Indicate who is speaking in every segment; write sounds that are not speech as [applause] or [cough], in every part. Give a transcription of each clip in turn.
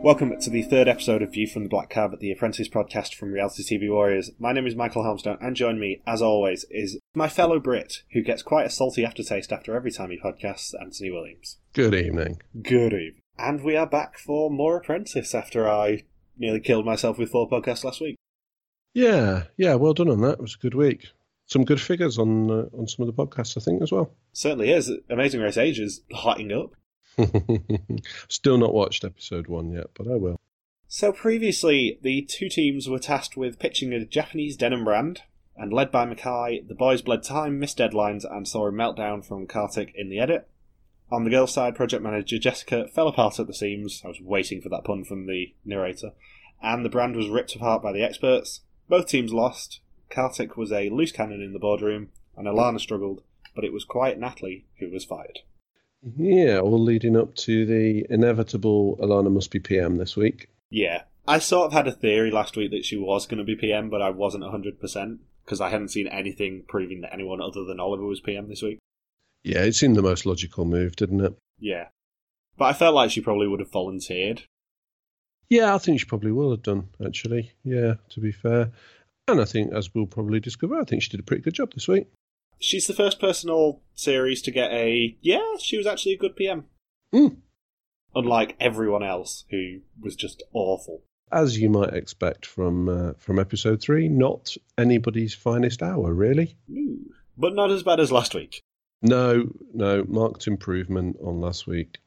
Speaker 1: Welcome to the third episode of View from the Black Cab, at the Apprentice podcast from Reality TV Warriors. My name is Michael Helmstone, and join me, as always, is my fellow Brit, who gets quite a salty aftertaste after every time he podcasts, Anthony Williams.
Speaker 2: Good evening.
Speaker 1: Good evening. And we are back for more Apprentice after I nearly killed myself with four podcasts last week.
Speaker 2: Yeah, yeah, well done on that. It was a good week. Some good figures on uh, on some of the podcasts, I think, as well.
Speaker 1: Certainly is. Amazing Race Age is hotting up. [laughs]
Speaker 2: Still not watched episode one yet, but I will.
Speaker 1: So previously, the two teams were tasked with pitching a Japanese denim brand, and led by Mackay, the boys bled time, missed deadlines, and saw a meltdown from Karthik in the edit. On the girls' side, project manager Jessica fell apart at the seams. I was waiting for that pun from the narrator. And the brand was ripped apart by the experts. Both teams lost. Karthik was a loose cannon in the boardroom, and Alana struggled, but it was quite Natalie who was fired.
Speaker 2: Yeah, all leading up to the inevitable Alana must be PM this week.
Speaker 1: Yeah. I sort of had a theory last week that she was going to be PM, but I wasn't 100% because I hadn't seen anything proving that anyone other than Oliver was PM this week.
Speaker 2: Yeah, it seemed the most logical move, didn't it?
Speaker 1: Yeah. But I felt like she probably would have volunteered.
Speaker 2: Yeah, I think she probably will have done, actually. Yeah, to be fair. And I think, as we'll probably discover, I think she did a pretty good job this week.
Speaker 1: She's the first person all series to get a, yeah, she was actually a good PM.
Speaker 2: Mm.
Speaker 1: Unlike everyone else who was just awful.
Speaker 2: As you might expect from uh, from episode three, not anybody's finest hour, really.
Speaker 1: Ooh. But not as bad as last week.
Speaker 2: No, no, marked improvement on last week.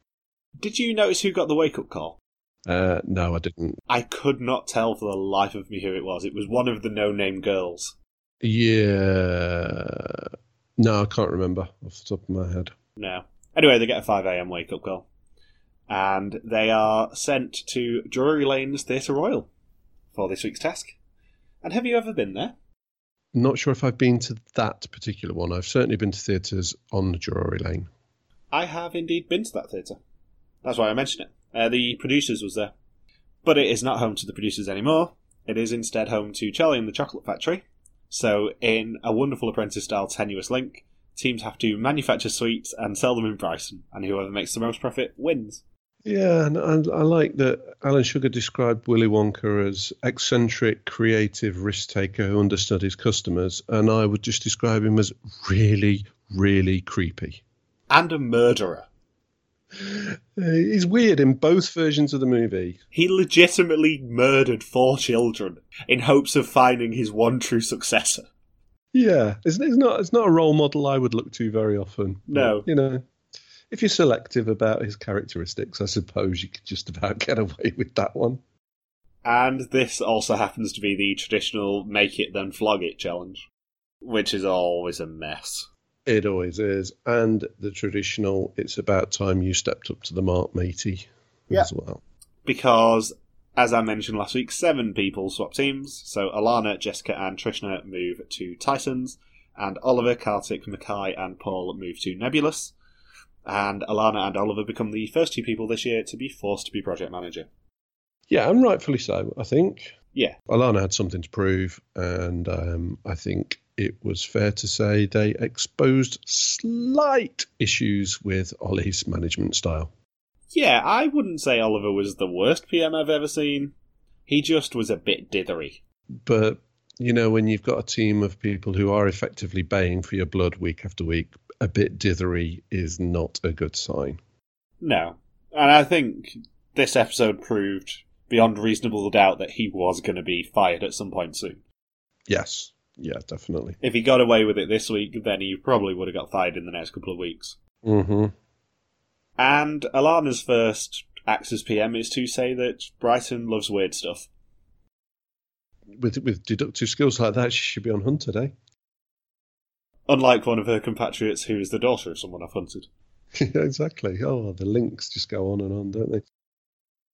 Speaker 1: Did you notice who got the wake up call?
Speaker 2: Uh, no, I didn't.
Speaker 1: I could not tell for the life of me who it was. It was one of the no name girls.
Speaker 2: Yeah. No, I can't remember off the top of my head.
Speaker 1: No. Anyway, they get a 5am wake up call. And they are sent to Drury Lane's Theatre Royal for this week's task. And have you ever been there?
Speaker 2: Not sure if I've been to that particular one. I've certainly been to theatres on Drury Lane.
Speaker 1: I have indeed been to that theatre. That's why I mention it. Uh, the producers was there. But it is not home to the producers anymore. It is instead home to Charlie and the Chocolate Factory. So, in a wonderful apprentice style tenuous link, teams have to manufacture sweets and sell them in Brighton, and whoever makes the most profit wins.
Speaker 2: Yeah, and I, I like that Alan Sugar described Willy Wonka as eccentric, creative risk taker who understood his customers, and I would just describe him as really, really creepy.
Speaker 1: And a murderer.
Speaker 2: He's weird in both versions of the movie.
Speaker 1: He legitimately murdered four children in hopes of finding his one true successor.
Speaker 2: Yeah, it's, it's not it's not a role model I would look to very often.
Speaker 1: No.
Speaker 2: But, you know, if you're selective about his characteristics, I suppose you could just about get away [laughs] with that one.
Speaker 1: And this also happens to be the traditional make it then flog it challenge, which is always a mess.
Speaker 2: It always is. And the traditional, it's about time you stepped up to the mark, matey,
Speaker 1: Yeah.
Speaker 2: as well.
Speaker 1: Because, as I mentioned last week, seven people swap teams. So Alana, Jessica, and Trishna move to Titans. and Oliver, Kartik, Mackay, and Paul move to Nebulous. And Alana and Oliver become the first two people this year to be forced to be project manager.
Speaker 2: Yeah, and rightfully so, I think.
Speaker 1: Yeah,
Speaker 2: Alana had something to prove, and um, I think it was fair to say they exposed slight issues with Ollie's management style.
Speaker 1: Yeah, I wouldn't say Oliver was the worst PM I've ever seen. He just was a bit dithery.
Speaker 2: But, you know, when you've got a team of people who are effectively baying for your blood week after week, a bit dithery is not a good sign.
Speaker 1: No. And I think this episode proved beyond reasonable doubt that he was going to be fired at some point soon.
Speaker 2: Yes. Yeah, definitely.
Speaker 1: If he got away with it this week, then he probably would have got fired in the next couple of weeks.
Speaker 2: hmm
Speaker 1: And Alana's first acts as PM is to say that Brighton loves weird stuff.
Speaker 2: With with deductive skills like that, she should be on Hunter Day. [laughs]
Speaker 1: Unlike one of her compatriots who is the daughter of someone I've hunted. [laughs]
Speaker 2: exactly. Oh, the links just go on and on, don't they?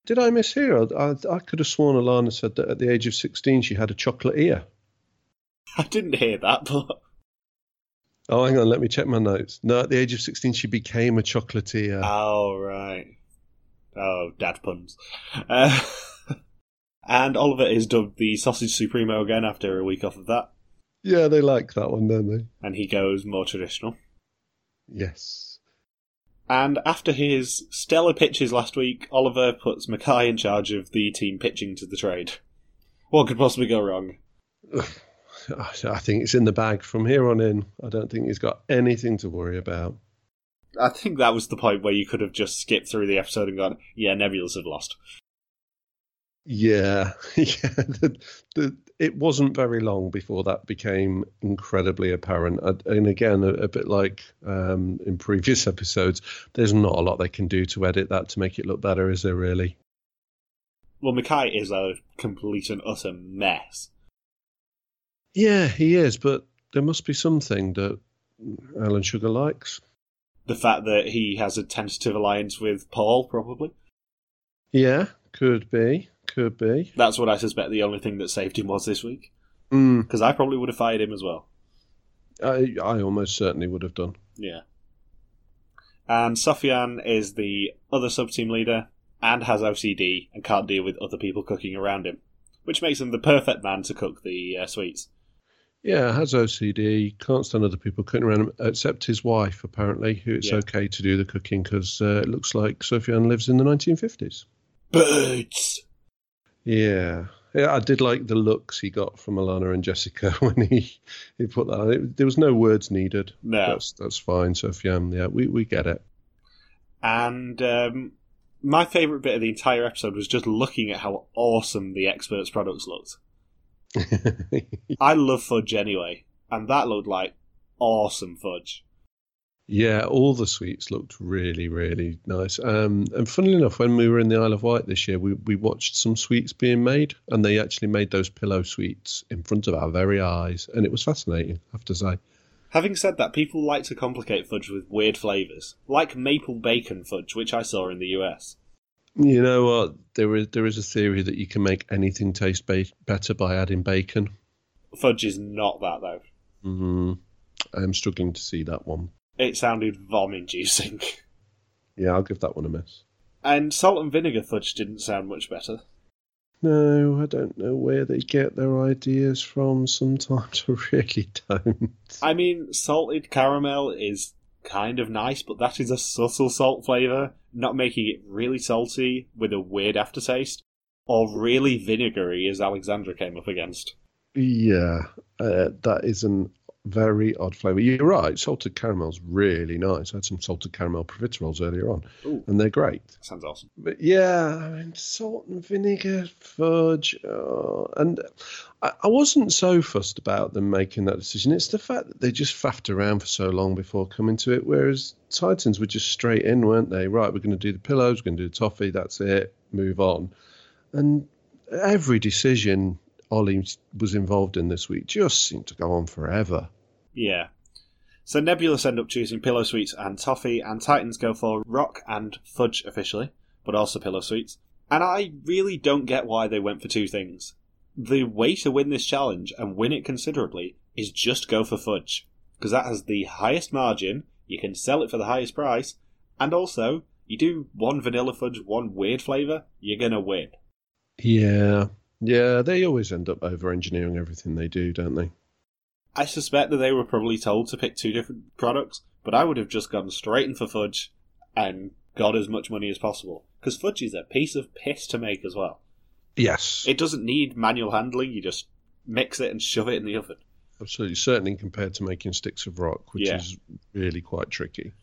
Speaker 2: Did I mishear? I, I could have sworn Alana said that at the age of 16 she had a chocolate ear. [laughs]
Speaker 1: I didn't hear that, but [laughs]
Speaker 2: Oh, hang on, let me check my notes. No, at the age of 16 she became a chocolatier.
Speaker 1: Oh, right. Oh, dad puns. Uh, [laughs] and Oliver is dubbed the Sausage Supremo again after a week off of that,
Speaker 2: yeah, they like that one, don't they?
Speaker 1: and he goes more traditional.
Speaker 2: Yes.
Speaker 1: And after his stellar pitches last week, Oliver puts Mackay in charge of the team pitching to the trade. What could possibly go wrong?
Speaker 2: I think it's in the bag from here on in. I don't think he's got anything to worry about.
Speaker 1: I think that was the point where you could have just skipped through the episode and gone, yeah, Nebulous have lost.
Speaker 2: Yeah, [laughs] yeah. The, the, it wasn't very long before that became incredibly apparent. And again, a, a bit like um, in previous episodes, there's not a lot they can do to edit that to make it look better, is there really?
Speaker 1: Well, Mackay is a complete and utter mess.
Speaker 2: Yeah, he is, but there must be something that Alan Sugar likes.
Speaker 1: The fact that he has a tentative alliance with Paul, probably.
Speaker 2: Yeah, could be. Could be.
Speaker 1: That's what I suspect the only thing that saved him was this week.
Speaker 2: Mm.
Speaker 1: Because I probably would have fired him as well.
Speaker 2: I, I almost certainly would have done.
Speaker 1: Yeah. And Sofiane is the other sub team leader and has OCD and can't deal with other people cooking around him, which makes him the perfect man to cook the uh, sweets.
Speaker 2: Yeah, has OCD, can't stand other people cooking around him, except his wife, apparently, who it's
Speaker 1: Yeah.
Speaker 2: okay to do the cooking because uh, it looks like Sofiane lives in the 1950s.
Speaker 1: Birds!
Speaker 2: Yeah. Yeah, I did like the looks he got from Alana and Jessica [laughs] when he, he put that on. It, there was no words needed.
Speaker 1: No.
Speaker 2: That's that's fine, Sofiane. Yeah, we, we get it.
Speaker 1: And um, my favourite bit of the entire episode was just looking at how awesome the experts' products looked. [laughs] I love fudge anyway, and that looked like awesome fudge.
Speaker 2: Yeah, all the sweets looked really, really nice. Um, and funnily enough, when we were in the Isle of Wight this year, we, we watched some sweets being made, and they actually made those pillow sweets in front of our very eyes, and it was fascinating, I have to say.
Speaker 1: Having said that, people like to complicate fudge with weird flavours, like maple bacon fudge, which I saw in the US.
Speaker 2: You know what? There is there is a theory that you can make anything taste ba- better by adding bacon.
Speaker 1: Fudge is not that though.
Speaker 2: Mm, I'm struggling to see that one.
Speaker 1: It sounded vom inducing. [laughs]
Speaker 2: Yeah, I'll give that one a miss.
Speaker 1: And salt and vinegar fudge didn't sound much better.
Speaker 2: No, I don't know where they get their ideas from. Sometimes [laughs] I really don't.
Speaker 1: I mean, salted caramel is kind of nice, but that is a subtle salt flavour, not making it really salty with a weird aftertaste, or really vinegary, as Alexandra came up against.
Speaker 2: Yeah, uh, that is a very odd flavour. You're right. Salted caramel's really nice. I had some salted caramel profiteroles earlier on,
Speaker 1: Ooh,
Speaker 2: and they're great.
Speaker 1: sounds awesome.
Speaker 2: But yeah, I mean, salt and vinegar, fudge, oh, and I, I wasn't so fussed about them making that decision. It's the fact that they just faffed around for so long before coming to it, whereas Titans were just straight in, weren't they? Right, we're going to do the pillows, we're going to do the toffee, that's it, move on. And every decision Ollie was involved in this week just seemed to go on forever.
Speaker 1: Yeah. So Nebulous end up choosing Pillow Sweets and Toffee, and Titans go for Rock and Fudge officially, but also Pillow Sweets. And I really don't get why they went for two things. The way to win this challenge and win it considerably is just go for Fudge, because that has the highest margin, you can sell it for the highest price, and also, you do one vanilla fudge, one weird flavour, you're gonna win.
Speaker 2: Yeah, yeah, they always end up over engineering everything they do, don't they?
Speaker 1: I suspect that they were probably told to pick two different products, but I would have just gone straight in for fudge and got as much money as possible. Because fudge is a piece of piss to make as well.
Speaker 2: Yes.
Speaker 1: It doesn't need manual handling, you just mix it and shove it in the oven.
Speaker 2: Absolutely, certainly compared to making sticks of rock, which
Speaker 1: Yeah.
Speaker 2: is really quite tricky.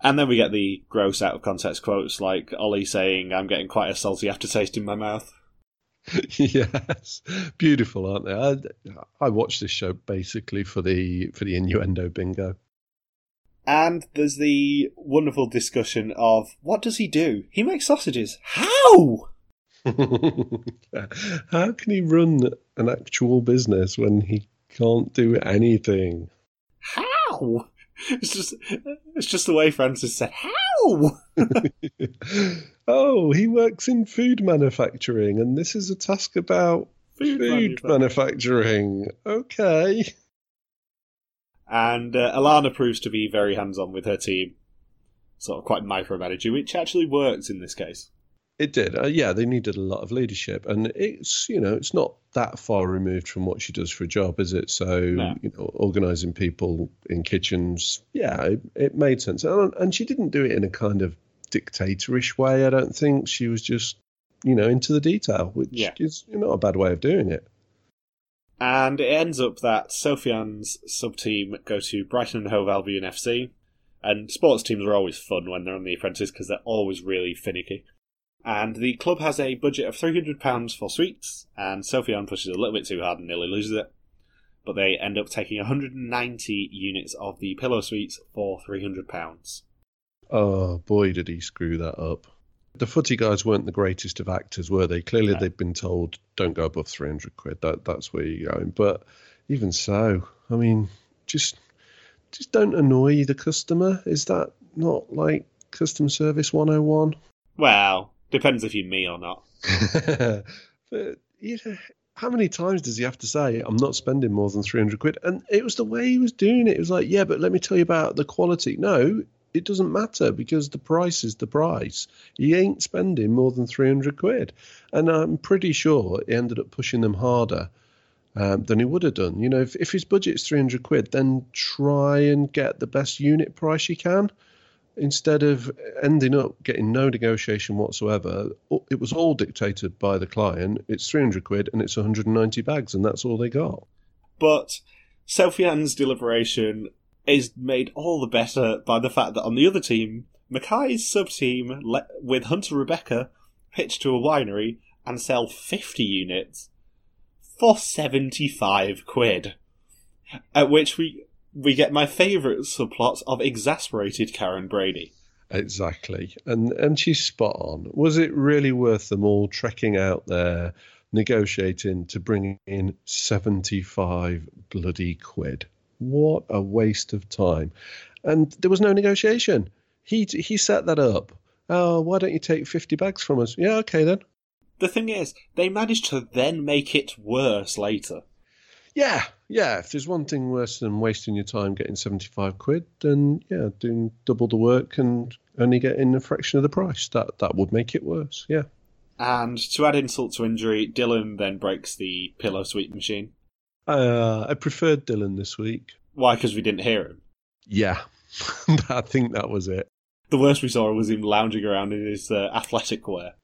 Speaker 1: And then we get the gross out of context quotes like Ollie saying, I'm getting quite a salty aftertaste in my mouth. [laughs]
Speaker 2: yes, beautiful, aren't they? I, I watched this show basically for the for the innuendo bingo.
Speaker 1: And there's the wonderful discussion of what does he do? He makes sausages. How? [laughs]
Speaker 2: How can he run an actual business when he can't do anything?
Speaker 1: How? It's just it's just the way Francis said, How? [laughs]
Speaker 2: oh, he works in food manufacturing, and this is a task about
Speaker 1: Food
Speaker 2: food manufacturing. Okay.
Speaker 1: And uh, Alana proves to be very hands on with her team. Sort of quite micromanaging, which actually works in this case.
Speaker 2: It did. Uh, yeah, they needed a lot of leadership, and it's you know it's not that far removed from what she does for a job, is it? So
Speaker 1: No.
Speaker 2: you know, organising people in kitchens, yeah, it, it made sense, and, and she didn't do it in a kind of dictatorish way. I don't think she was just you know into the detail, which
Speaker 1: Yeah.
Speaker 2: is not a bad way of doing it.
Speaker 1: And it ends up that Sofiane's sub team go to Brighton and Hove Albion FC. And sports teams are always fun when they're on The Apprentice because they're always really finicky. And the club has a budget of £300 for sweets, and Sofiane pushes a little bit too hard and nearly loses it. But they end up taking 190 units of the pillow sweets for £300.
Speaker 2: Oh boy, did he screw that up. The footy guys weren't the greatest of actors, were they? Clearly, they'd been told don't go above three hundred quid. That that's where you're going. But even so, I mean, just just don't annoy the customer. Is that not like customer service one hundred and one?
Speaker 1: Well, depends if you're me or not. [laughs]
Speaker 2: but you know, how many times does he have to say, "I'm not spending more than three hundred quid"? And it was the way he was doing it. It was like, "Yeah, but let me tell you about the quality." No, it doesn't matter because the price is the price. He ain't spending more than three hundred quid, and I'm pretty sure he ended up pushing them harder. Um, than he would have done. You know, if, if his budget's 300 quid, then try and get the best unit price you can instead of ending up getting no negotiation whatsoever, it was all dictated by the client. It's 300 quid and it's 190 bags, and that's all they got.
Speaker 1: But Sofiane's deliberation is made all the better by the fact that on the other team, Mackay's sub team le- with Hunter Rebecca pitch to a winery and sell 50 units for 75 quid. At which we we get my favourite subplots of exasperated Karren Brady.
Speaker 2: Exactly, and and she's spot on. Was it really worth them all trekking out there, negotiating to bring in seventy five bloody quid? What a waste of time! And there was no negotiation. He he set that up. Oh, why don't you take fifty bags from us? Yeah, okay then.
Speaker 1: The thing is, they managed to then make it worse later.
Speaker 2: Yeah, yeah. If there's one thing worse than wasting your time getting 75 quid, then yeah, doing double the work and only getting a fraction of the price. That that would make it worse. Yeah.
Speaker 1: And to add insult to injury, Dillon then breaks the pillow sweep machine.
Speaker 2: Uh, I preferred Dillon this week.
Speaker 1: Why? Because we didn't hear him.
Speaker 2: Yeah, [laughs] I think that was it.
Speaker 1: The worst we saw was him lounging around in his uh, athletic wear.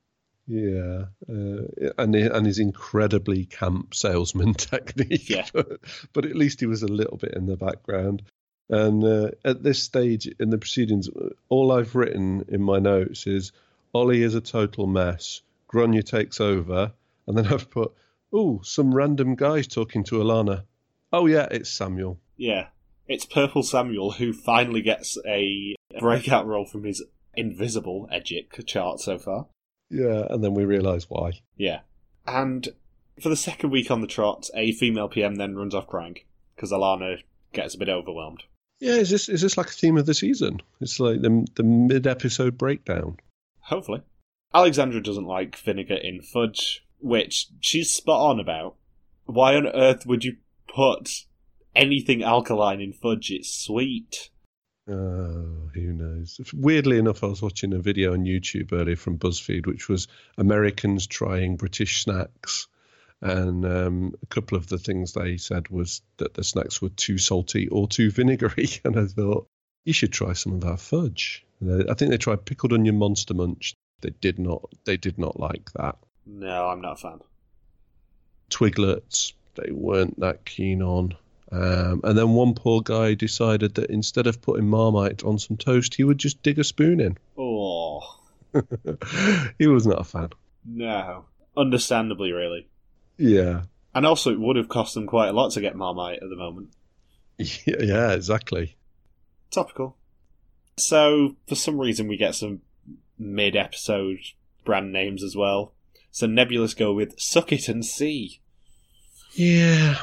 Speaker 2: Yeah, uh, and and his incredibly camp salesman [laughs] technique.
Speaker 1: Yeah.
Speaker 2: but, but at least he was a little bit in the background. And uh, at this stage in the proceedings, all I've written in my notes is Ollie is a total mess. Grainne takes over, and then [laughs] I've put, oh, some random guys talking to Alana. Oh yeah, it's Samuel.
Speaker 1: Yeah. It's Purple Samuel who finally gets a breakout role from his invisible Edgic chart so far.
Speaker 2: Yeah, and then we realise why.
Speaker 1: Yeah. And for the second week on the trot, a female PM then runs off crying because Alana gets a bit overwhelmed.
Speaker 2: Yeah, is this is this like a theme of the season? It's like the the mid episode breakdown.
Speaker 1: Hopefully. Alexandra doesn't like vinegar in fudge, which she's spot on about. Why on earth would you put anything alkaline in fudge? It's sweet.
Speaker 2: Oh, who knows? Weirdly enough, I was watching a video on YouTube earlier from BuzzFeed, which was Americans trying British snacks. And um, a couple of the things they said was that the snacks were too salty or too vinegary. [laughs] And I thought, you should try some of our fudge. And I think they tried pickled onion monster munch. They did not. They did not like that.
Speaker 1: No, I'm not a fan.
Speaker 2: Twiglets. They weren't that keen on. Um, and then one poor guy decided that instead of putting Marmite on some toast, he would just dig a spoon in. [laughs]
Speaker 1: Oh,
Speaker 2: he was not a fan.
Speaker 1: no. Understandably, really.
Speaker 2: Yeah.
Speaker 1: And also, it would have cost them quite a lot to get Marmite at the moment.
Speaker 2: Yeah, [laughs] yeah, exactly.
Speaker 1: Topical. So, for some reason, we get some mid episode brand names as well. So, Nebulous go with Suck It and See.
Speaker 2: Yeah.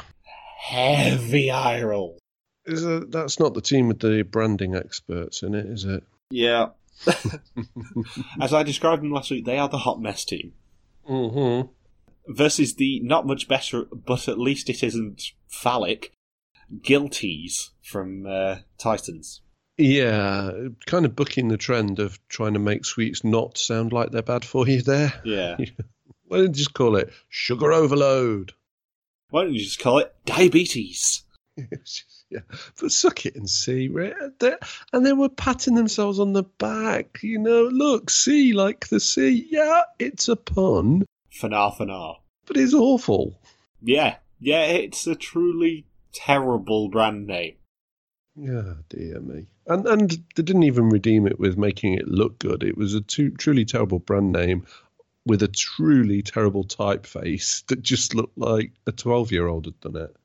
Speaker 1: Heavy eye roll.
Speaker 2: Is a, that's not the team with the branding experts in it, is it?
Speaker 1: Yeah. [laughs] As I described them last week, they are the hot mess team.
Speaker 2: Mm-hmm.
Speaker 1: Versus the not much better, but at least it isn't phallic, Guilties from uh, Titans.
Speaker 2: Yeah, kind of booking the trend of trying to make sweets not sound like they're bad for you there.
Speaker 1: Yeah. [laughs]
Speaker 2: Why don't you just call it sugar overload?
Speaker 1: Why don't you just call it diabetes? [laughs]
Speaker 2: yeah, but suck it and see. Right? And they were patting themselves on the back. You know, look, see, like the sea. Yeah, it's a pun,
Speaker 1: Fanar Fanar.
Speaker 2: but it's awful.
Speaker 1: Yeah. Yeah, it's a truly terrible brand name.
Speaker 2: Yeah, dear me. And and they didn't even redeem it with making it look good. It was a too, truly terrible brand name with a truly terrible typeface that just looked like a 12 year old had done it.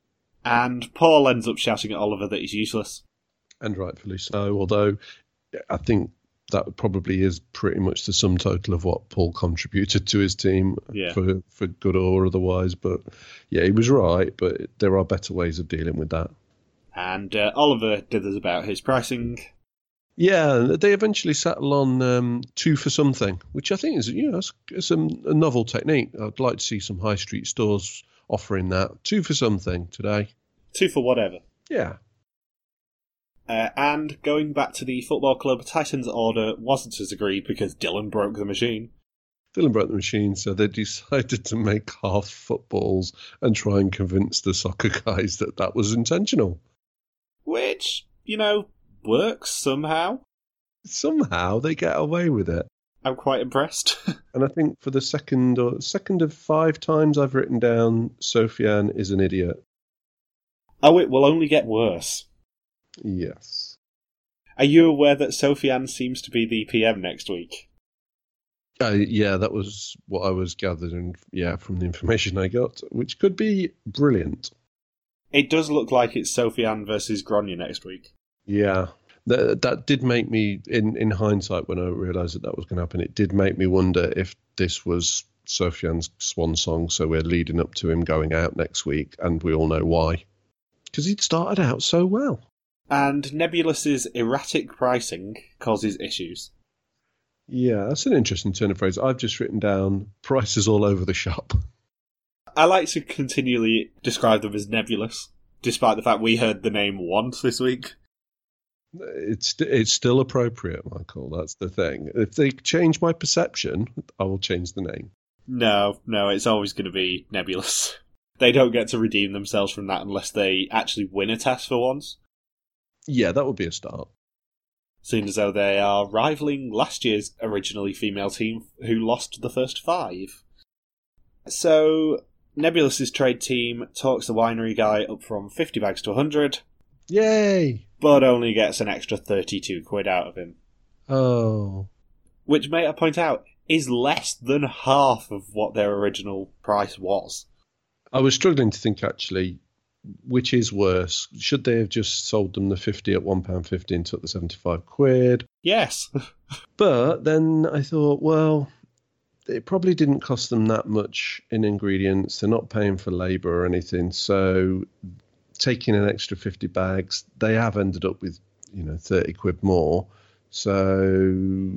Speaker 1: And Paul ends up shouting at Oliver that he's useless.
Speaker 2: And rightfully so, although I think that probably is pretty much the sum total of what Paul contributed to his team
Speaker 1: Yeah.
Speaker 2: for, for good or otherwise. But yeah, he was right, but there are better ways of dealing with that.
Speaker 1: And uh, Oliver dithers about his pricing.
Speaker 2: Yeah, they eventually settle on um, two for something, which I think is you know it's, it's a, a novel technique. I'd like to see some high street stores offering that two for something today.
Speaker 1: Two for whatever.
Speaker 2: Yeah,
Speaker 1: Uh, and going back to the football club, Titans' order wasn't as agreed because Dillon broke the machine.
Speaker 2: Dillon broke the machine, so they [laughs] decided to make half footballs and try and convince the soccer guys that that was intentional.
Speaker 1: Which, you know, works somehow.
Speaker 2: Somehow they get away with it.
Speaker 1: I'm quite impressed. [laughs]
Speaker 2: And I think for the second or second of five times I've written down Sofiane is an idiot.
Speaker 1: oh, it will only get worse.
Speaker 2: Yes.
Speaker 1: Are you aware that Sofiane seems to be the PM next week?
Speaker 2: Uh, yeah, that was what I was gathering. Yeah, from the information I got, which could be brilliant.
Speaker 1: It does look like it's Sofiane versus Grainne next week.
Speaker 2: Yeah, that that did make me, in in hindsight, when I realised that that was going to happen, it did make me wonder if this was Sofiane's swan song. So we're leading up to him going out next week, and we all know why, because he'd started out so well.
Speaker 1: And Nebulous's erratic pricing causes issues.
Speaker 2: Yeah, that's an interesting turn of phrase. I've just written down prices all over the shop.
Speaker 1: I like to continually describe them as nebulous, despite the fact we heard the name once this week.
Speaker 2: It's it's still appropriate, Michael. That's the thing. If they change my perception, I will change the name.
Speaker 1: No, no, it's always going to be nebulous. [laughs] They don't get to redeem themselves from that unless they actually win a test for once,
Speaker 2: Yeah, that would be a start.
Speaker 1: seeing as though they are rivaling last year's originally female team who lost the first five. So, Nebulous's trade team talks the winery guy up from 50 bags to 100,
Speaker 2: Yay!
Speaker 1: But only gets an extra 32 quid out of him.
Speaker 2: Oh,
Speaker 1: which may I point out is less than half of what their original price was.
Speaker 2: I was struggling to think actually, which is worse? Should they have just sold them the fifty at one pound fifty and took the seventy-five quid?
Speaker 1: Yes, [laughs]
Speaker 2: But then I thought, well, it probably didn't cost them that much in ingredients. They're not paying for labour or anything, so taking an extra fifty bags, they have ended up with you know thirty quid more. So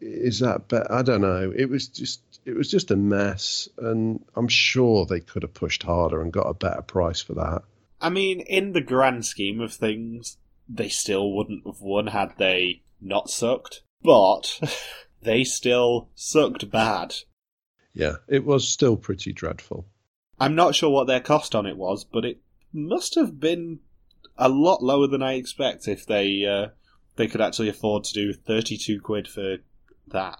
Speaker 2: is that better? I don't know. It was just it was just a mess, and I'm sure they could have pushed harder and got a better price for that.
Speaker 1: I mean, in the grand scheme of things, they still wouldn't have won had they not sucked, but [laughs] they still sucked bad.
Speaker 2: Yeah, it was still pretty dreadful.
Speaker 1: I'm not sure what their cost on it was, but it must have been a lot lower than I expect if they uh, they could actually afford to do 32 quid for that.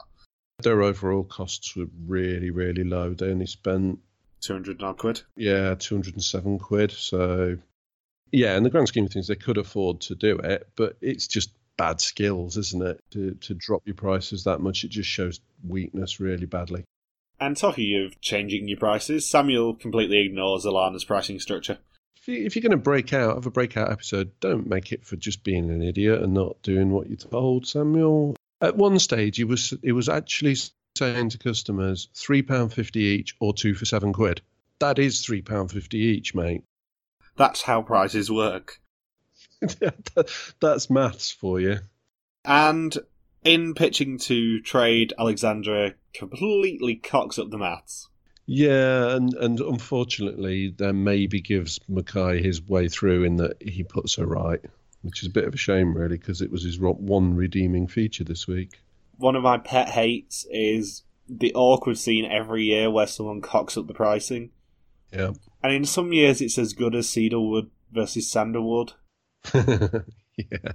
Speaker 2: Their overall costs were really, really low. They only spent
Speaker 1: 200 odd quid.
Speaker 2: yeah, 207 quid. So, yeah, in the grand scheme of things, they could afford to do it, but it's just bad skills, isn't it? To, to drop your prices that much, it just shows weakness really badly.
Speaker 1: And talking of changing your prices, Samuel completely ignores Alana's pricing structure.
Speaker 2: If, you, if you're going to break out, have a breakout episode, don't make it for just being an idiot and not doing what you're told, Samuel. At one stage, he was it was actually saying to customers three pound fifty each or two for seven quid. That is three pound fifty each, mate.
Speaker 1: That's how prices work. [laughs]
Speaker 2: That's maths for you.
Speaker 1: And in pitching to trade, Alexandra completely cocks up the maths.
Speaker 2: Yeah, and, and unfortunately, then maybe gives Mackay his way through in that he puts her right. which is a bit of a shame, really, because it was his one redeeming feature this week.
Speaker 1: One of my pet hates is the awkward scene every year where someone cocks up the pricing.
Speaker 2: Yeah.
Speaker 1: And in some years, it's as good as cedarwood versus sandalwood. [laughs]
Speaker 2: yeah.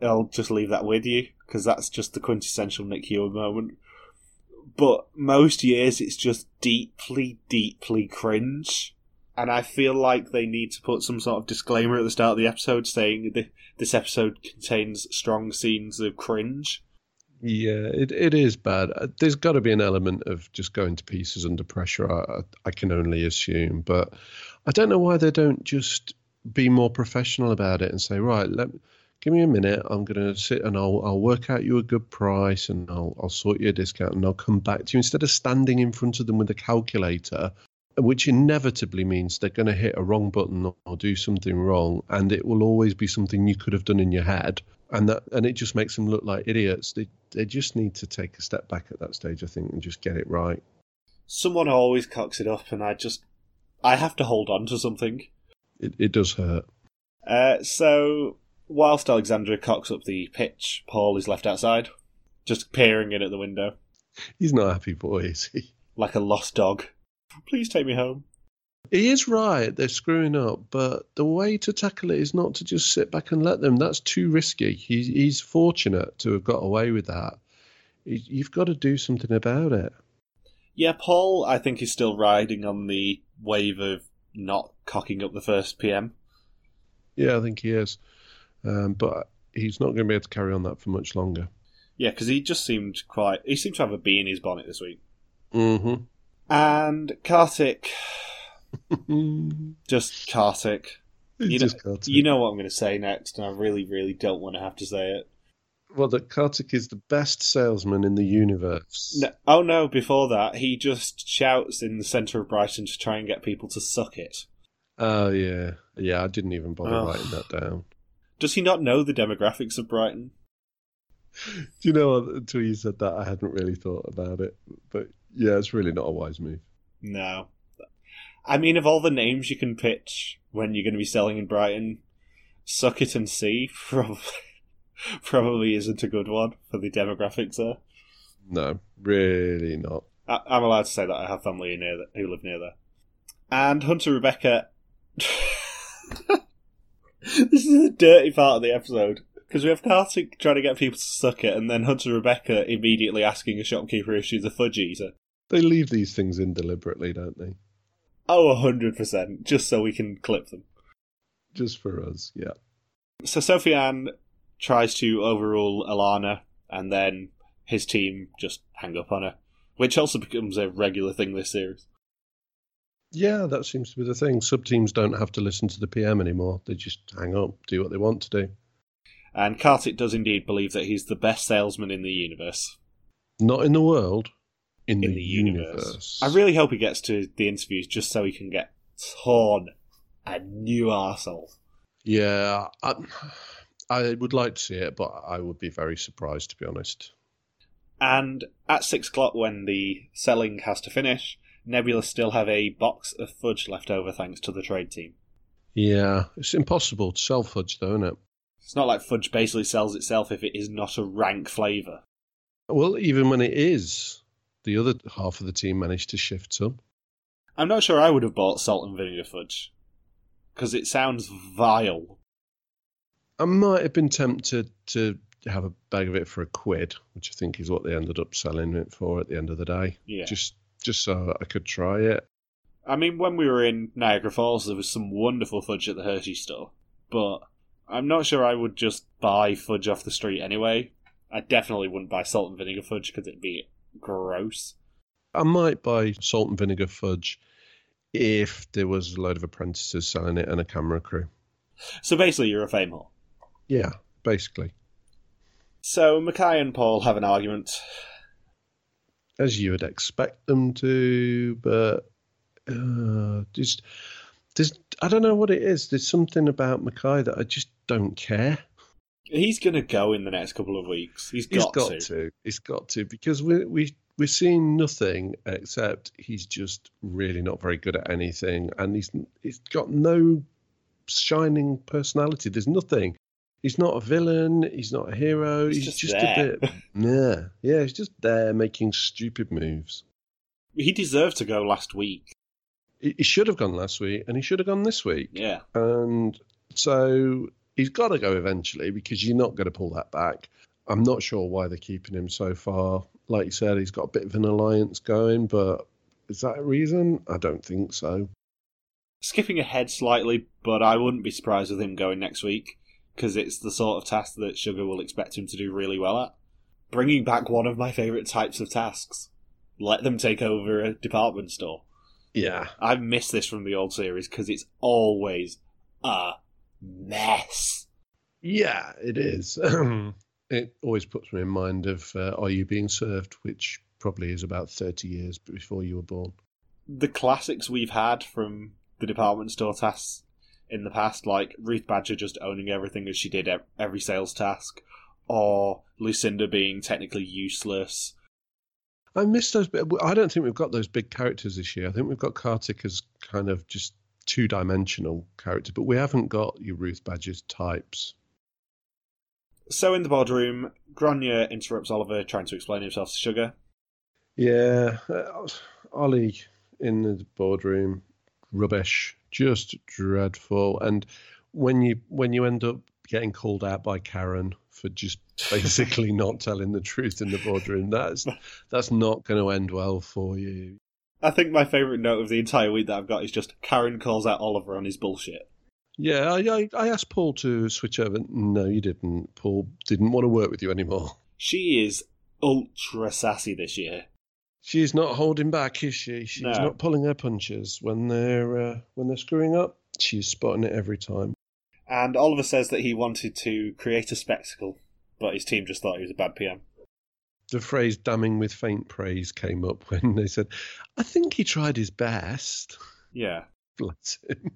Speaker 1: I'll just leave that with you because that's just the quintessential Nick Hewer moment. But most years, it's just deeply, deeply cringe. And I feel like they need to put some sort of disclaimer at the start of the episode saying that this episode contains strong scenes of cringe.
Speaker 2: Yeah, it, it is bad. Uh, there's got to be an element of just going to pieces under pressure. I, I can only assume, but I don't know why they don't just be more professional about it and say, right, let give me a minute. I'm going to sit and I'll I'll work out you a good price and I'll I'll sort you a discount and I'll come back to you instead of standing in front of them with a calculator, which inevitably means they're going to hit a wrong button or do something wrong, and it will always be something you could have done in your head and that and it just makes them look like idiots. They they just need to take a step back at that stage, I think, and just get it right.
Speaker 1: Someone always cocks it up, and I just I have to hold on to something.
Speaker 2: It it does hurt.
Speaker 1: Uh, so whilst Alexandra cocks up the pitch, Paul is left outside, just peering in at the window.
Speaker 2: He's not a happy boy, is he?
Speaker 1: Like a lost dog. Please take me home.
Speaker 2: He is right. They're screwing up, but the way to tackle it is not to just sit back and let them. That's too risky. He's, he's fortunate to have got away with that. You've got to do something about it.
Speaker 1: Yeah, Paul, I think, is still riding on the wave of not cocking up the first PM.
Speaker 2: Yeah, I think he is. Um, but he's not going to be able to carry on that for much longer.
Speaker 1: Yeah, because he just seemed quite. He seemed to have a bee in his bonnet this week.
Speaker 2: Mm-hmm.
Speaker 1: And Karthik [laughs] just Karthik. You know,
Speaker 2: Karthik.
Speaker 1: you know what I'm going to say next, and I really, really don't want to have to say it.
Speaker 2: Well, that Karthik is the best salesman in the universe.
Speaker 1: No, oh no! Before that, he just shouts in the centre of Brighton to try and get people to suck it.
Speaker 2: Oh yeah, yeah. I didn't even bother oh. writing that down.
Speaker 1: Does he not know the demographics of Brighton?
Speaker 2: Do you know until you said that, I hadn't really thought about it. But yeah, it's really not a wise move.
Speaker 1: No, I mean, of all the names you can pitch when you're going to be selling in Brighton, Suck It and See [laughs] probably, probably isn't a good one for the demographics there.
Speaker 2: No, really not.
Speaker 1: I, am allowed to say that I have family near that who live near there. And Hunter Rebecca. [laughs] this is a dirty part of the episode because we have Karthik trying to get people to suck it, and then Hunter Rebecca immediately asking a shopkeeper if she's a fudge eater.
Speaker 2: They leave these things in deliberately, don't they?
Speaker 1: Oh, hundred percent, just so we can clip them.
Speaker 2: Just for us, yeah.
Speaker 1: So Sofiane tries to overrule Alana, and then his team just hang up on her, which also becomes a regular thing this series.
Speaker 2: Yeah, that seems to be the thing. Sub teams don't have to listen to the PM anymore; they just hang up, do what they want to do.
Speaker 1: And Karthik does indeed believe that he's the best salesman in the universe.
Speaker 2: Not in the world in,
Speaker 1: in
Speaker 2: the,
Speaker 1: the
Speaker 2: universe.
Speaker 1: universe. I really hope he gets to the interviews just so he can get torn a new arsehole.
Speaker 2: Yeah, I, I would like to see it, but I would be very surprised to be honest.
Speaker 1: And at six o'clock, when the selling has to finish, Nebula still have a box of fudge left over thanks to the trade team.
Speaker 2: Yeah, it's impossible to sell fudge, though, isn't it?
Speaker 1: It's not like fudge basically sells itself if it is not a rank flavour.
Speaker 2: Well, even when it is, the other half of the team managed to shift some.
Speaker 1: I'm not sure I would have bought salt and vinegar fudge because it sounds vile.
Speaker 2: I might have been tempted to have a bag of it for a quid, which I think is what they ended up selling it for at the end of the day.
Speaker 1: Yeah.
Speaker 2: Just just so I could try it.
Speaker 1: I mean, when we were in Niagara Falls, there was some wonderful fudge at the Hershey store, but I'm not sure I would just buy fudge off the street anyway. I definitely wouldn't buy salt and vinegar fudge because it'd be gross.
Speaker 2: I might buy salt and vinegar fudge if there was a load of apprentices selling it and a camera crew.
Speaker 1: So basically, you're a fame whore.
Speaker 2: Yeah, basically.
Speaker 1: So Mackay and Paul have an argument.
Speaker 2: As you would expect them to, but uh, just there's I don't know what it is. There's something about Mackay that I just don't care.
Speaker 1: He's going to go in the next couple of weeks. He's got,
Speaker 2: he's got
Speaker 1: to.
Speaker 2: to. He's got to because we we we're seeing nothing except he's just really not very good at anything, and he's he's got no shining personality. There's nothing. He's not a villain. He's not a hero.
Speaker 1: He's
Speaker 2: He's,
Speaker 1: just
Speaker 2: just, a bit. [laughs] Yeah, yeah. He's just there making stupid moves.
Speaker 1: He deserved to go last week.
Speaker 2: He, he should have gone last week, and he should have gone this week.
Speaker 1: Yeah.
Speaker 2: And so he's got to go eventually because you're not going to pull that back. I'm not sure why they're keeping him so far. Like you said, he's got a bit of an alliance going, but is that a reason? I don't think so.
Speaker 1: Skipping ahead slightly, but I wouldn't be surprised with him going next week because it's the sort of task that Sugar will expect him to do really well at. Bringing back one of my favourite types of tasks. Let them take over a department store.
Speaker 2: Yeah.
Speaker 1: I miss this from the old series because it's always a mess.
Speaker 2: Yeah, it is. [clears throat] it always puts me in mind of uh, Are You Being Served, which probably is about 30 years before you were born.
Speaker 1: The classics we've had from the department store tasks in the past, like Ruth Badger just owning everything as she did every sales task, or Lucinda being technically useless.
Speaker 2: I miss those. But I don't think we've got those big characters this year. I think we've got Karthik as kind of just two dimensional character, but we haven't got your Ruth Badger's types.
Speaker 1: So in the boardroom, Grainne interrupts Oliver trying to explain himself to Sugar.
Speaker 2: Yeah, uh, Ollie in the boardroom, rubbish, just dreadful. And when you when you end up getting called out by Karren for just [laughs] basically not telling the truth in the boardroom, that's that's not going to end well for you.
Speaker 1: I think my favourite note of the entire week that I've got is just Karren calls out Oliver on his bullshit.
Speaker 2: Yeah, I, I, I asked Paul to switch over. No, you didn't. Paul didn't want to work with you anymore.
Speaker 1: She is ultra sassy this year.
Speaker 2: She's not holding back, is she? She's
Speaker 1: No.
Speaker 2: not pulling her punches when they're uh, when they're screwing up. She's spotting it every time.
Speaker 1: And Oliver says that he wanted to create a spectacle, but his team just thought he was a bad PM.
Speaker 2: The phrase "damning with faint praise" came up [laughs] when they said, "I think he tried his best."
Speaker 1: Yeah.
Speaker 2: Bless him.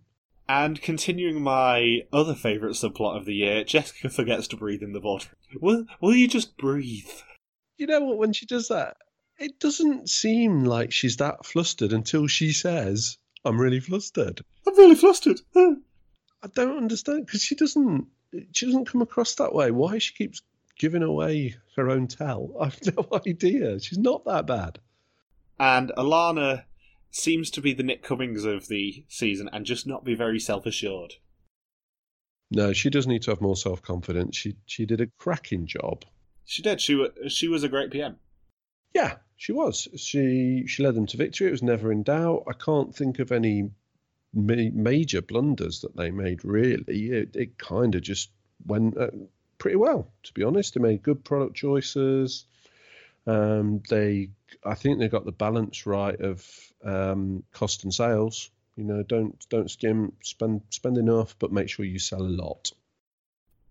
Speaker 1: And continuing my other favourite subplot of the year, Jessica forgets to breathe in the boardroom. Will, will you just breathe?
Speaker 2: You know what? When she does that, it doesn't seem like she's that flustered until she says, "I'm really flustered."
Speaker 1: I'm really flustered. [laughs]
Speaker 2: I don't understand because she doesn't she doesn't come across that way. Why she keeps giving away her own tell? [laughs] I've no idea. She's not that bad.
Speaker 1: and Alana seems to be the Nick Cummings of the season and just not be very self assured.
Speaker 2: No, she does need to have more self confidence. She she did a cracking job.
Speaker 1: She did. She, wa- she was a great PM.
Speaker 2: Yeah, she was. She she led them to victory. It was never in doubt. I can't think of any ma- major blunders that they made. Really, it, it kind of just went uh, pretty well. To be honest, they made good product choices. Um, they, I think they got the balance right of um, cost and sales. You know, don't don't skim spend spend enough, but make sure you sell a lot.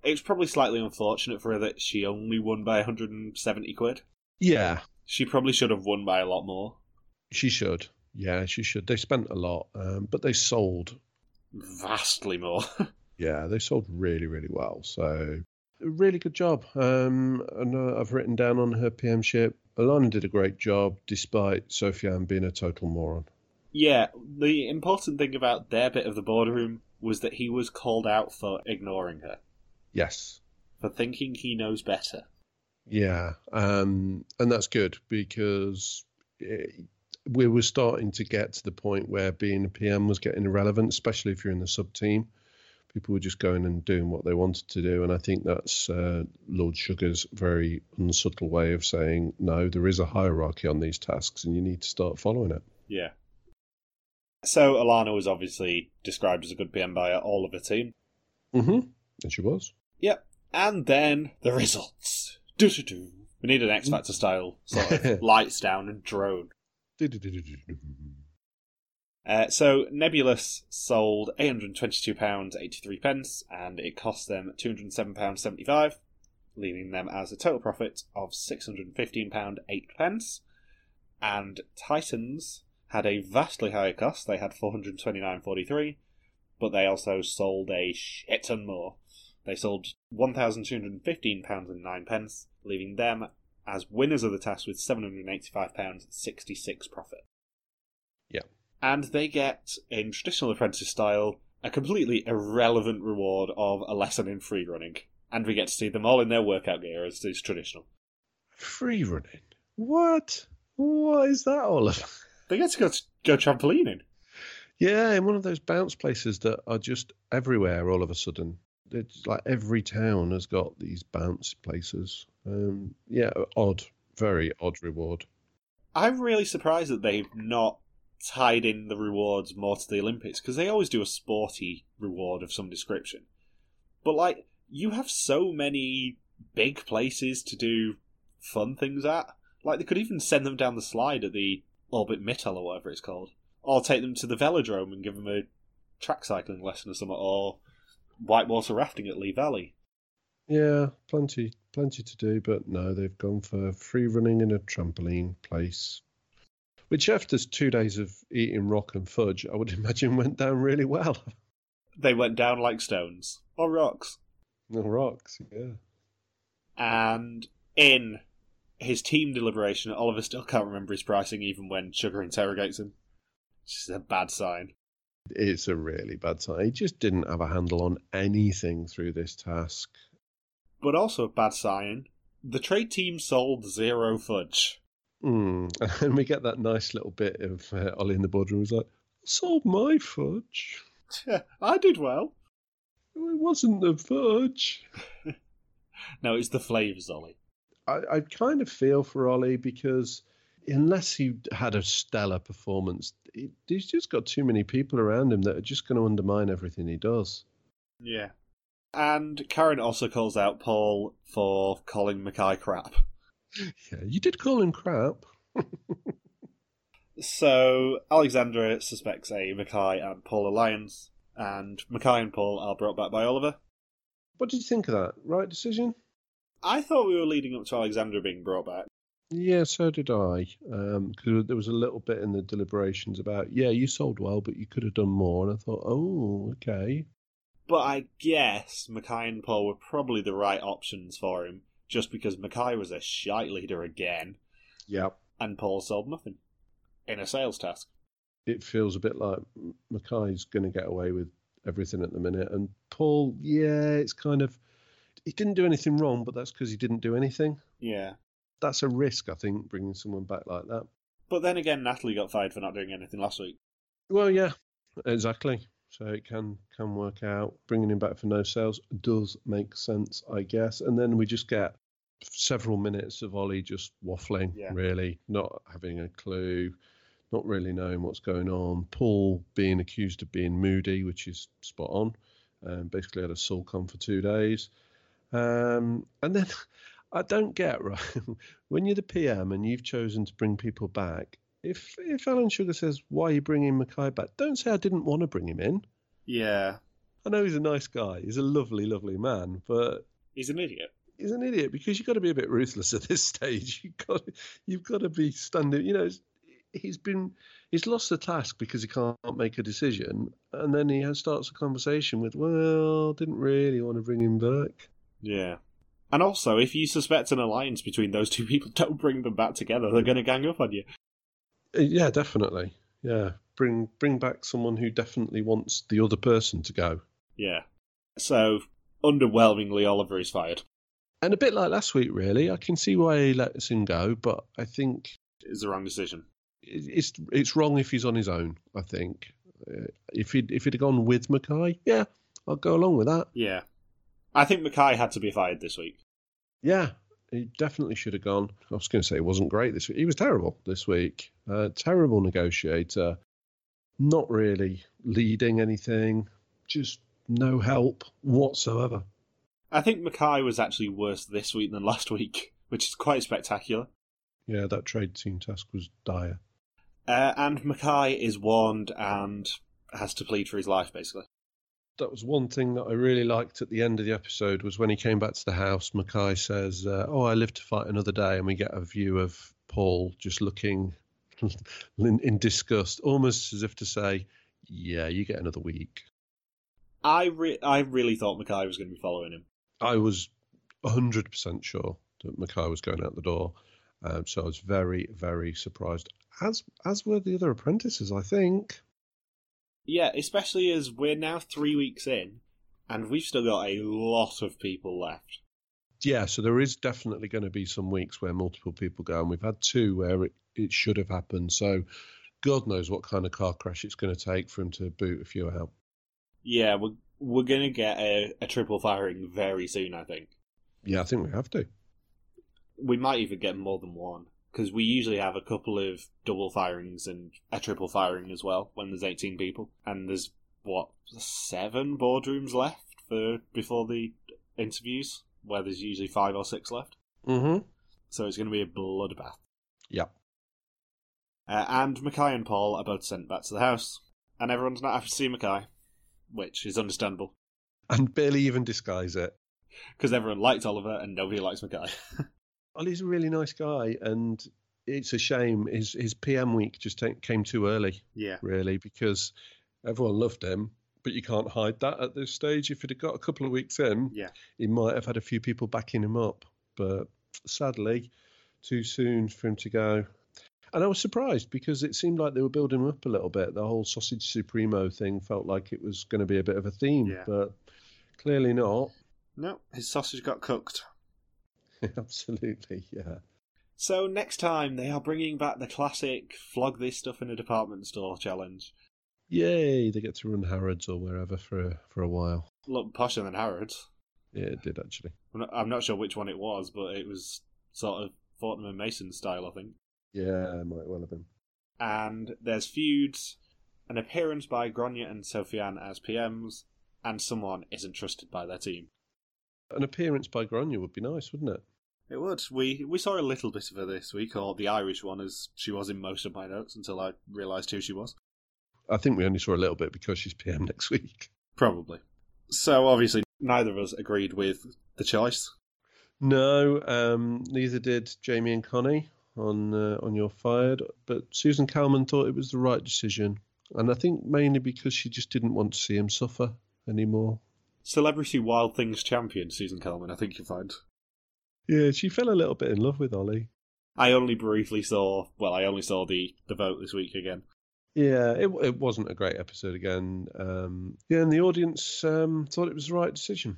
Speaker 1: It was probably slightly unfortunate for her that she only won by 170 quid.
Speaker 2: Yeah,
Speaker 1: She probably should have won by a lot more.
Speaker 2: she should. Yeah, she should. They spent a lot, um, but they sold
Speaker 1: Vastly more. [laughs]
Speaker 2: Yeah, they sold really, really well. So, really good job. Um, and uh, I've written down on her PM ship, Alana did a great job despite Sofiane being a total moron.
Speaker 1: yeah, the important thing about their bit of the boardroom was that he was called out for ignoring her,
Speaker 2: Yes.
Speaker 1: for thinking he knows better.
Speaker 2: Yeah. Um, and that's good because eh, we were starting to get to the point where being a PM was getting irrelevant, especially if you're in the sub team. People were just going and doing what they wanted to do. And I think that's uh, Lord Sugar's very unsubtle way of saying, no, there is a hierarchy on these tasks and you need to start following it.
Speaker 1: Yeah. So Alana was obviously described as a good PM by all of her team.
Speaker 2: Mm-hmm. And she was.
Speaker 1: Yep. And then the results. Do-do-do. We need an X Factor style sort of [laughs] lights down and drone. Uh, so Nebulous sold £822.83 pence, and it cost them £207.75, leaving them as a total profit of £615.08 pence. And Titans had a vastly higher cost; they had £429.43, but they also sold a shit ton more. They sold £1,215.09 pence, leaving them as winners of the task with £785.66 profit Yeah. and they get, in traditional apprentice style, a completely irrelevant reward of a lesson in free running. And we get to see them all in their workout gear as is traditional.
Speaker 2: Free running? What? What is that all about?
Speaker 1: They get to go, go trampolining.
Speaker 2: Yeah, in one of those bounce places that are just everywhere all of a sudden. It's like every town has got these bounce places. Um, yeah, odd, very odd reward.
Speaker 1: I'm really surprised that they've not tied in the rewards more to the Olympics because they always do a sporty reward of some description. But like, you have so many big places to do fun things at. Like, they could even send them down the slide at the Orbit Mittal or whatever it's called, or take them to the velodrome and give them a track cycling lesson or something, or whitewater rafting at Lee Valley.
Speaker 2: Yeah, plenty, plenty to do, but no, they've gone for free running in a trampoline place, which after two days of eating rock and fudge, I would [laughs] imagine went down really well.
Speaker 1: They went down like stones or rocks.
Speaker 2: The rocks, yeah.
Speaker 1: And in his team deliberation, Oliver still can't remember his pricing even when Sugar interrogates him. Which is a bad sign.
Speaker 2: It's a really bad sign. He just didn't have a handle on anything through this task.
Speaker 1: But also a bad sign. The trade team sold zero fudge.
Speaker 2: Mm. [laughs] And we get that nice little bit of uh, Ollie in the boardroom who's like, sold my fudge. [laughs]
Speaker 1: I did well.
Speaker 2: It wasn't the fudge. [laughs]
Speaker 1: no, it's the flavours, Ollie.
Speaker 2: I, I kind of feel for Ollie because unless he had a stellar performance, he, he's just got too many people around him that are just going to undermine everything he does.
Speaker 1: Yeah. And Karren also calls out Paul for calling Mackay crap. [laughs]
Speaker 2: Yeah, you did call him crap. [laughs]
Speaker 1: so Alexandra suspects a Mackay and Paul alliance, and Mackay and Paul are brought back by Oliver.
Speaker 2: What did you think of that? Right decision?
Speaker 1: I thought we were leading up to Alexandra being brought back.
Speaker 2: Yeah, so did I. Because um, there was a little bit in the deliberations about, yeah, you sold well, but you could have done more. And I thought, oh, okay.
Speaker 1: But I guess Mackay and Paul were probably the right options for him, just because Mackay was a shite leader again.
Speaker 2: Yep.
Speaker 1: And Paul sold nothing in a sales task.
Speaker 2: It feels a bit like Mackay's going to get away with everything at the minute. And Paul, yeah, it's kind of. He didn't do anything wrong, but that's because he didn't do anything.
Speaker 1: Yeah
Speaker 2: that's a risk, I think, bringing someone back like that.
Speaker 1: But then again, Natalie got fired for not doing anything last week.
Speaker 2: Well, yeah, exactly. So it can can work out. Bringing him back for no sales does make sense, I guess. And then we just get several minutes of Ollie just waffling, yeah. really, not having a clue, not really knowing what's going on. Paul being accused of being moody, which is spot on. Um, basically had a on for two days. Um, and then I don't get [laughs] right when you're the PM and you've chosen to bring people back. If if Alan Sugar says why are you bringing Mackay back, don't say I didn't want to bring him in.
Speaker 1: Yeah,
Speaker 2: I know he's a nice guy. He's a lovely, lovely man, but
Speaker 1: he's an idiot.
Speaker 2: He's an idiot because you've got to be a bit ruthless at this [laughs] stage. You've got you've got to be standing. You know, he's been he's lost the task because he can't make a decision, and then he has, starts a conversation with, "Well, didn't really want to bring him back."
Speaker 1: Yeah. And also, if you suspect an alliance between those two people, [laughs] don't bring them back together. They're going to gang up on you.
Speaker 2: Uh, yeah, definitely. Yeah, bring bring back someone who definitely wants the other person to go.
Speaker 1: Yeah. So, underwhelmingly, Oliver is fired.
Speaker 2: And a bit like last week, really. I can see why he lets him go, but I think
Speaker 1: it's the wrong decision.
Speaker 2: It's it's wrong if he's on his own. I think uh, if he if he'd have gone with Mackay, yeah, I'll go along with that.
Speaker 1: Yeah, I think Mackay had to be fired this week.
Speaker 2: Yeah, he definitely should have gone. I was going to say he wasn't great this week. He was terrible this week. Uh, terrible negotiator. Not really leading anything. Just no help whatsoever.
Speaker 1: I think Mackay was actually worse this week than [laughs] last week, which is quite spectacular.
Speaker 2: Yeah, that trade team task was dire.
Speaker 1: Uh, and Mackay is warned and has to plead for his life, basically
Speaker 2: that was one thing that I really liked at the end of the episode was when he came back to the house. Mackay says, uh, "Oh, I live to fight another day," and we get a view of Paul just looking [laughs] in, in disgust, almost as if to say, "Yeah, you get another week."
Speaker 1: I re- I really thought Mackay was going to be following him.
Speaker 2: I was hundred percent sure that Mackay was going out the door, um, so I was very very surprised. As as were the other apprentices, I think.
Speaker 1: Yeah, especially as we're now three weeks in, And we've still got a lot of people left.
Speaker 2: Yeah, so there is definitely going to be some weeks where multiple people go, and we've had two where it, it should have happened. So God knows what kind of car crash it's going to take for him to boot a few out.
Speaker 1: Yeah, we're, we're going to get a, a triple firing very soon, I think.
Speaker 2: Yeah, I think we have to.
Speaker 1: We might even get more than one, because we usually have a couple of double firings and a triple firing as well when there's 18 people. And there's, what, seven boardrooms left for before the interviews, where there's usually five or six left.
Speaker 2: Mm-hmm.
Speaker 1: So it's going to be a bloodbath.
Speaker 2: Yeah.
Speaker 1: Uh, and Mackay and Paul are both sent back to the house. And everyone's not happy to see Mackay, which is understandable.
Speaker 2: And barely even disguise it. [laughs]
Speaker 1: Because everyone liked Oliver and nobody likes Mackay. [laughs]
Speaker 2: Ollie's a really nice guy, and it's a shame his his PM week just ta- came too early.
Speaker 1: Yeah.
Speaker 2: really, because everyone loved him. But you can't hide that at this stage. If he'd have got a couple of weeks in,
Speaker 1: Yeah.
Speaker 2: he might have had a few people backing him up. But sadly, too soon for him to go. And I was surprised because it seemed like they were building him up a little bit. The whole sausage supremo thing felt like it was going to be a bit of a theme,
Speaker 1: Yeah.
Speaker 2: but clearly not.
Speaker 1: No, his sausage got cooked. [laughs]
Speaker 2: Absolutely, yeah.
Speaker 1: So next time they are bringing back the classic flog this stuff in a department store challenge.
Speaker 2: Yay! They get to run Harrods or wherever for a, for a while.
Speaker 1: Look posher than Harrods.
Speaker 2: Yeah, it did actually.
Speaker 1: I'm not, I'm not sure which one it was, but it was sort of Fortnum and Mason style, I think.
Speaker 2: Yeah, it might well have been.
Speaker 1: And there's feuds, an appearance by Grainne and Sofiane as PMs, and someone isn't trusted by their team.
Speaker 2: An appearance by Grainne would be nice, wouldn't it?
Speaker 1: It would. We we saw a little bit of her this week, or the Irish one, as she was in most of my notes until I realised who she was.
Speaker 2: I think we only saw a little bit because she's PM next week.
Speaker 1: Probably. So obviously, neither of us agreed with the choice.
Speaker 2: No, um, neither did Jamie and Connie on uh, on You're Fired, but Susan Calman thought it was the right decision, and I think mainly because she just didn't want to see him suffer anymore.
Speaker 1: Celebrity Wild Things champion Susan Kelman, I think you find.
Speaker 2: Yeah, she fell a little bit in love with Ollie.
Speaker 1: I only briefly saw. Well, I only saw the the vote this week again.
Speaker 2: Yeah, it it wasn't a great episode again. Um, yeah, and the audience um, thought it was the right decision.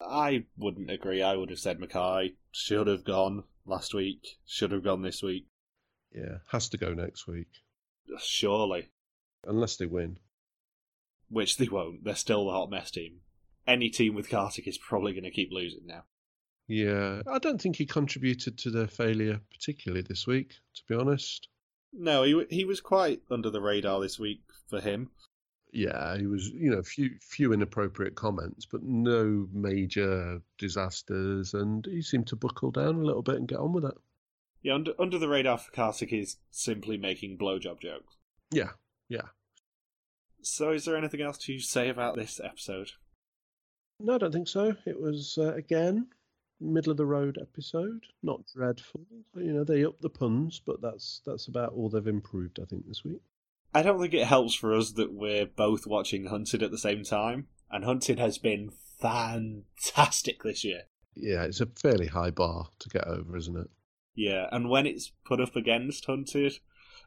Speaker 1: I wouldn't agree. I would have said Mackay should have gone last week. Should have gone this week.
Speaker 2: Yeah, has to go next week
Speaker 1: Surely,
Speaker 2: unless they win.
Speaker 1: which they won't. They're still the hot mess team. Any team with Karthik is probably going to keep losing now.
Speaker 2: Yeah, I don't think he contributed to their failure particularly this week, to be honest.
Speaker 1: No, he he was quite under the radar this week for him.
Speaker 2: Yeah, he was, you know, few few inappropriate comments, but no major disasters, and he seemed to buckle down a little bit and get on with it.
Speaker 1: Yeah, under under the radar for Karthik is simply making blowjob jokes.
Speaker 2: Yeah, yeah.
Speaker 1: So, is there anything else to say about this episode?
Speaker 2: No, I don't think so. It was uh, again middle of the road episode, not dreadful. You know, they up the puns, but that's that's about all they've improved, I think, this week.
Speaker 1: I don't think it helps for us that we're both watching Hunted at the same time, and Hunted has been fantastic this year.
Speaker 2: Yeah, it's a fairly high bar to get over, isn't it?
Speaker 1: Yeah, and when it's put up against Hunted,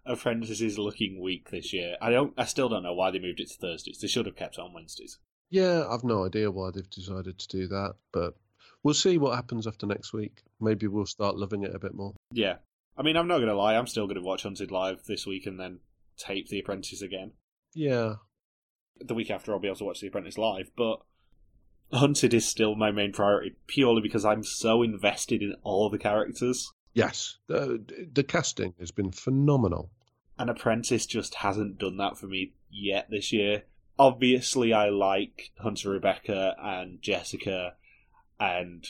Speaker 1: Apprentice is looking weak this year. I don't, I still don't know why they moved it to Thursdays. They should have kept it on Wednesdays.
Speaker 2: Yeah, I've no idea why they've decided to do that, but we'll see what happens after next week. Maybe we'll start loving it a bit more.
Speaker 1: Yeah, I mean, I'm not gonna lie, I'm still gonna watch Hunted live this week and then tape The Apprentice again.
Speaker 2: Yeah,
Speaker 1: The week after, I'll be able to watch The Apprentice live, but Hunted is still my main priority purely because I'm so invested in all the characters.
Speaker 2: yes, the the casting has been phenomenal.
Speaker 1: and Apprentice just hasn't done that for me yet this year. Obviously, I like Hunter Rebecca and Jessica, and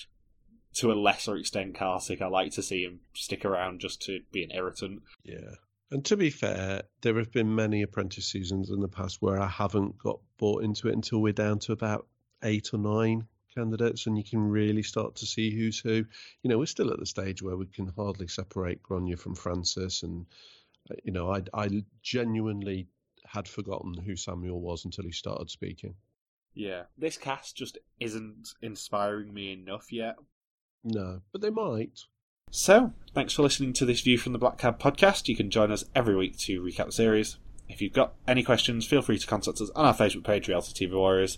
Speaker 1: to a lesser extent, Karthik. I like to see him stick around just to be an irritant.
Speaker 2: Yeah. And to be fair, there have been many apprentice seasons in the past where I haven't got bought into it until we're down to about eight or nine candidates and you can really start to see who's who. You know, we're still at the stage where we can hardly separate Grainne from Francis. And, uh, you know, I, I genuinely had forgotten who Samuel was until he started speaking.
Speaker 1: Yeah, this cast just isn't inspiring me enough yet.
Speaker 2: No, but they might.
Speaker 1: So, thanks for listening to this View from the Black Cab podcast. You can join us every week to recap the series. If you've got any questions, feel free to contact us on our Facebook page, Reality TV Warriors,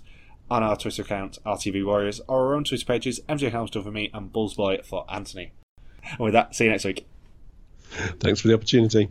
Speaker 1: on our Twitter account, RTV Warriors, or our own Twitter pages, MJ Helmsdale for me and Bullsboy for Anthony. And with that, see you next week.
Speaker 2: Thanks for the opportunity.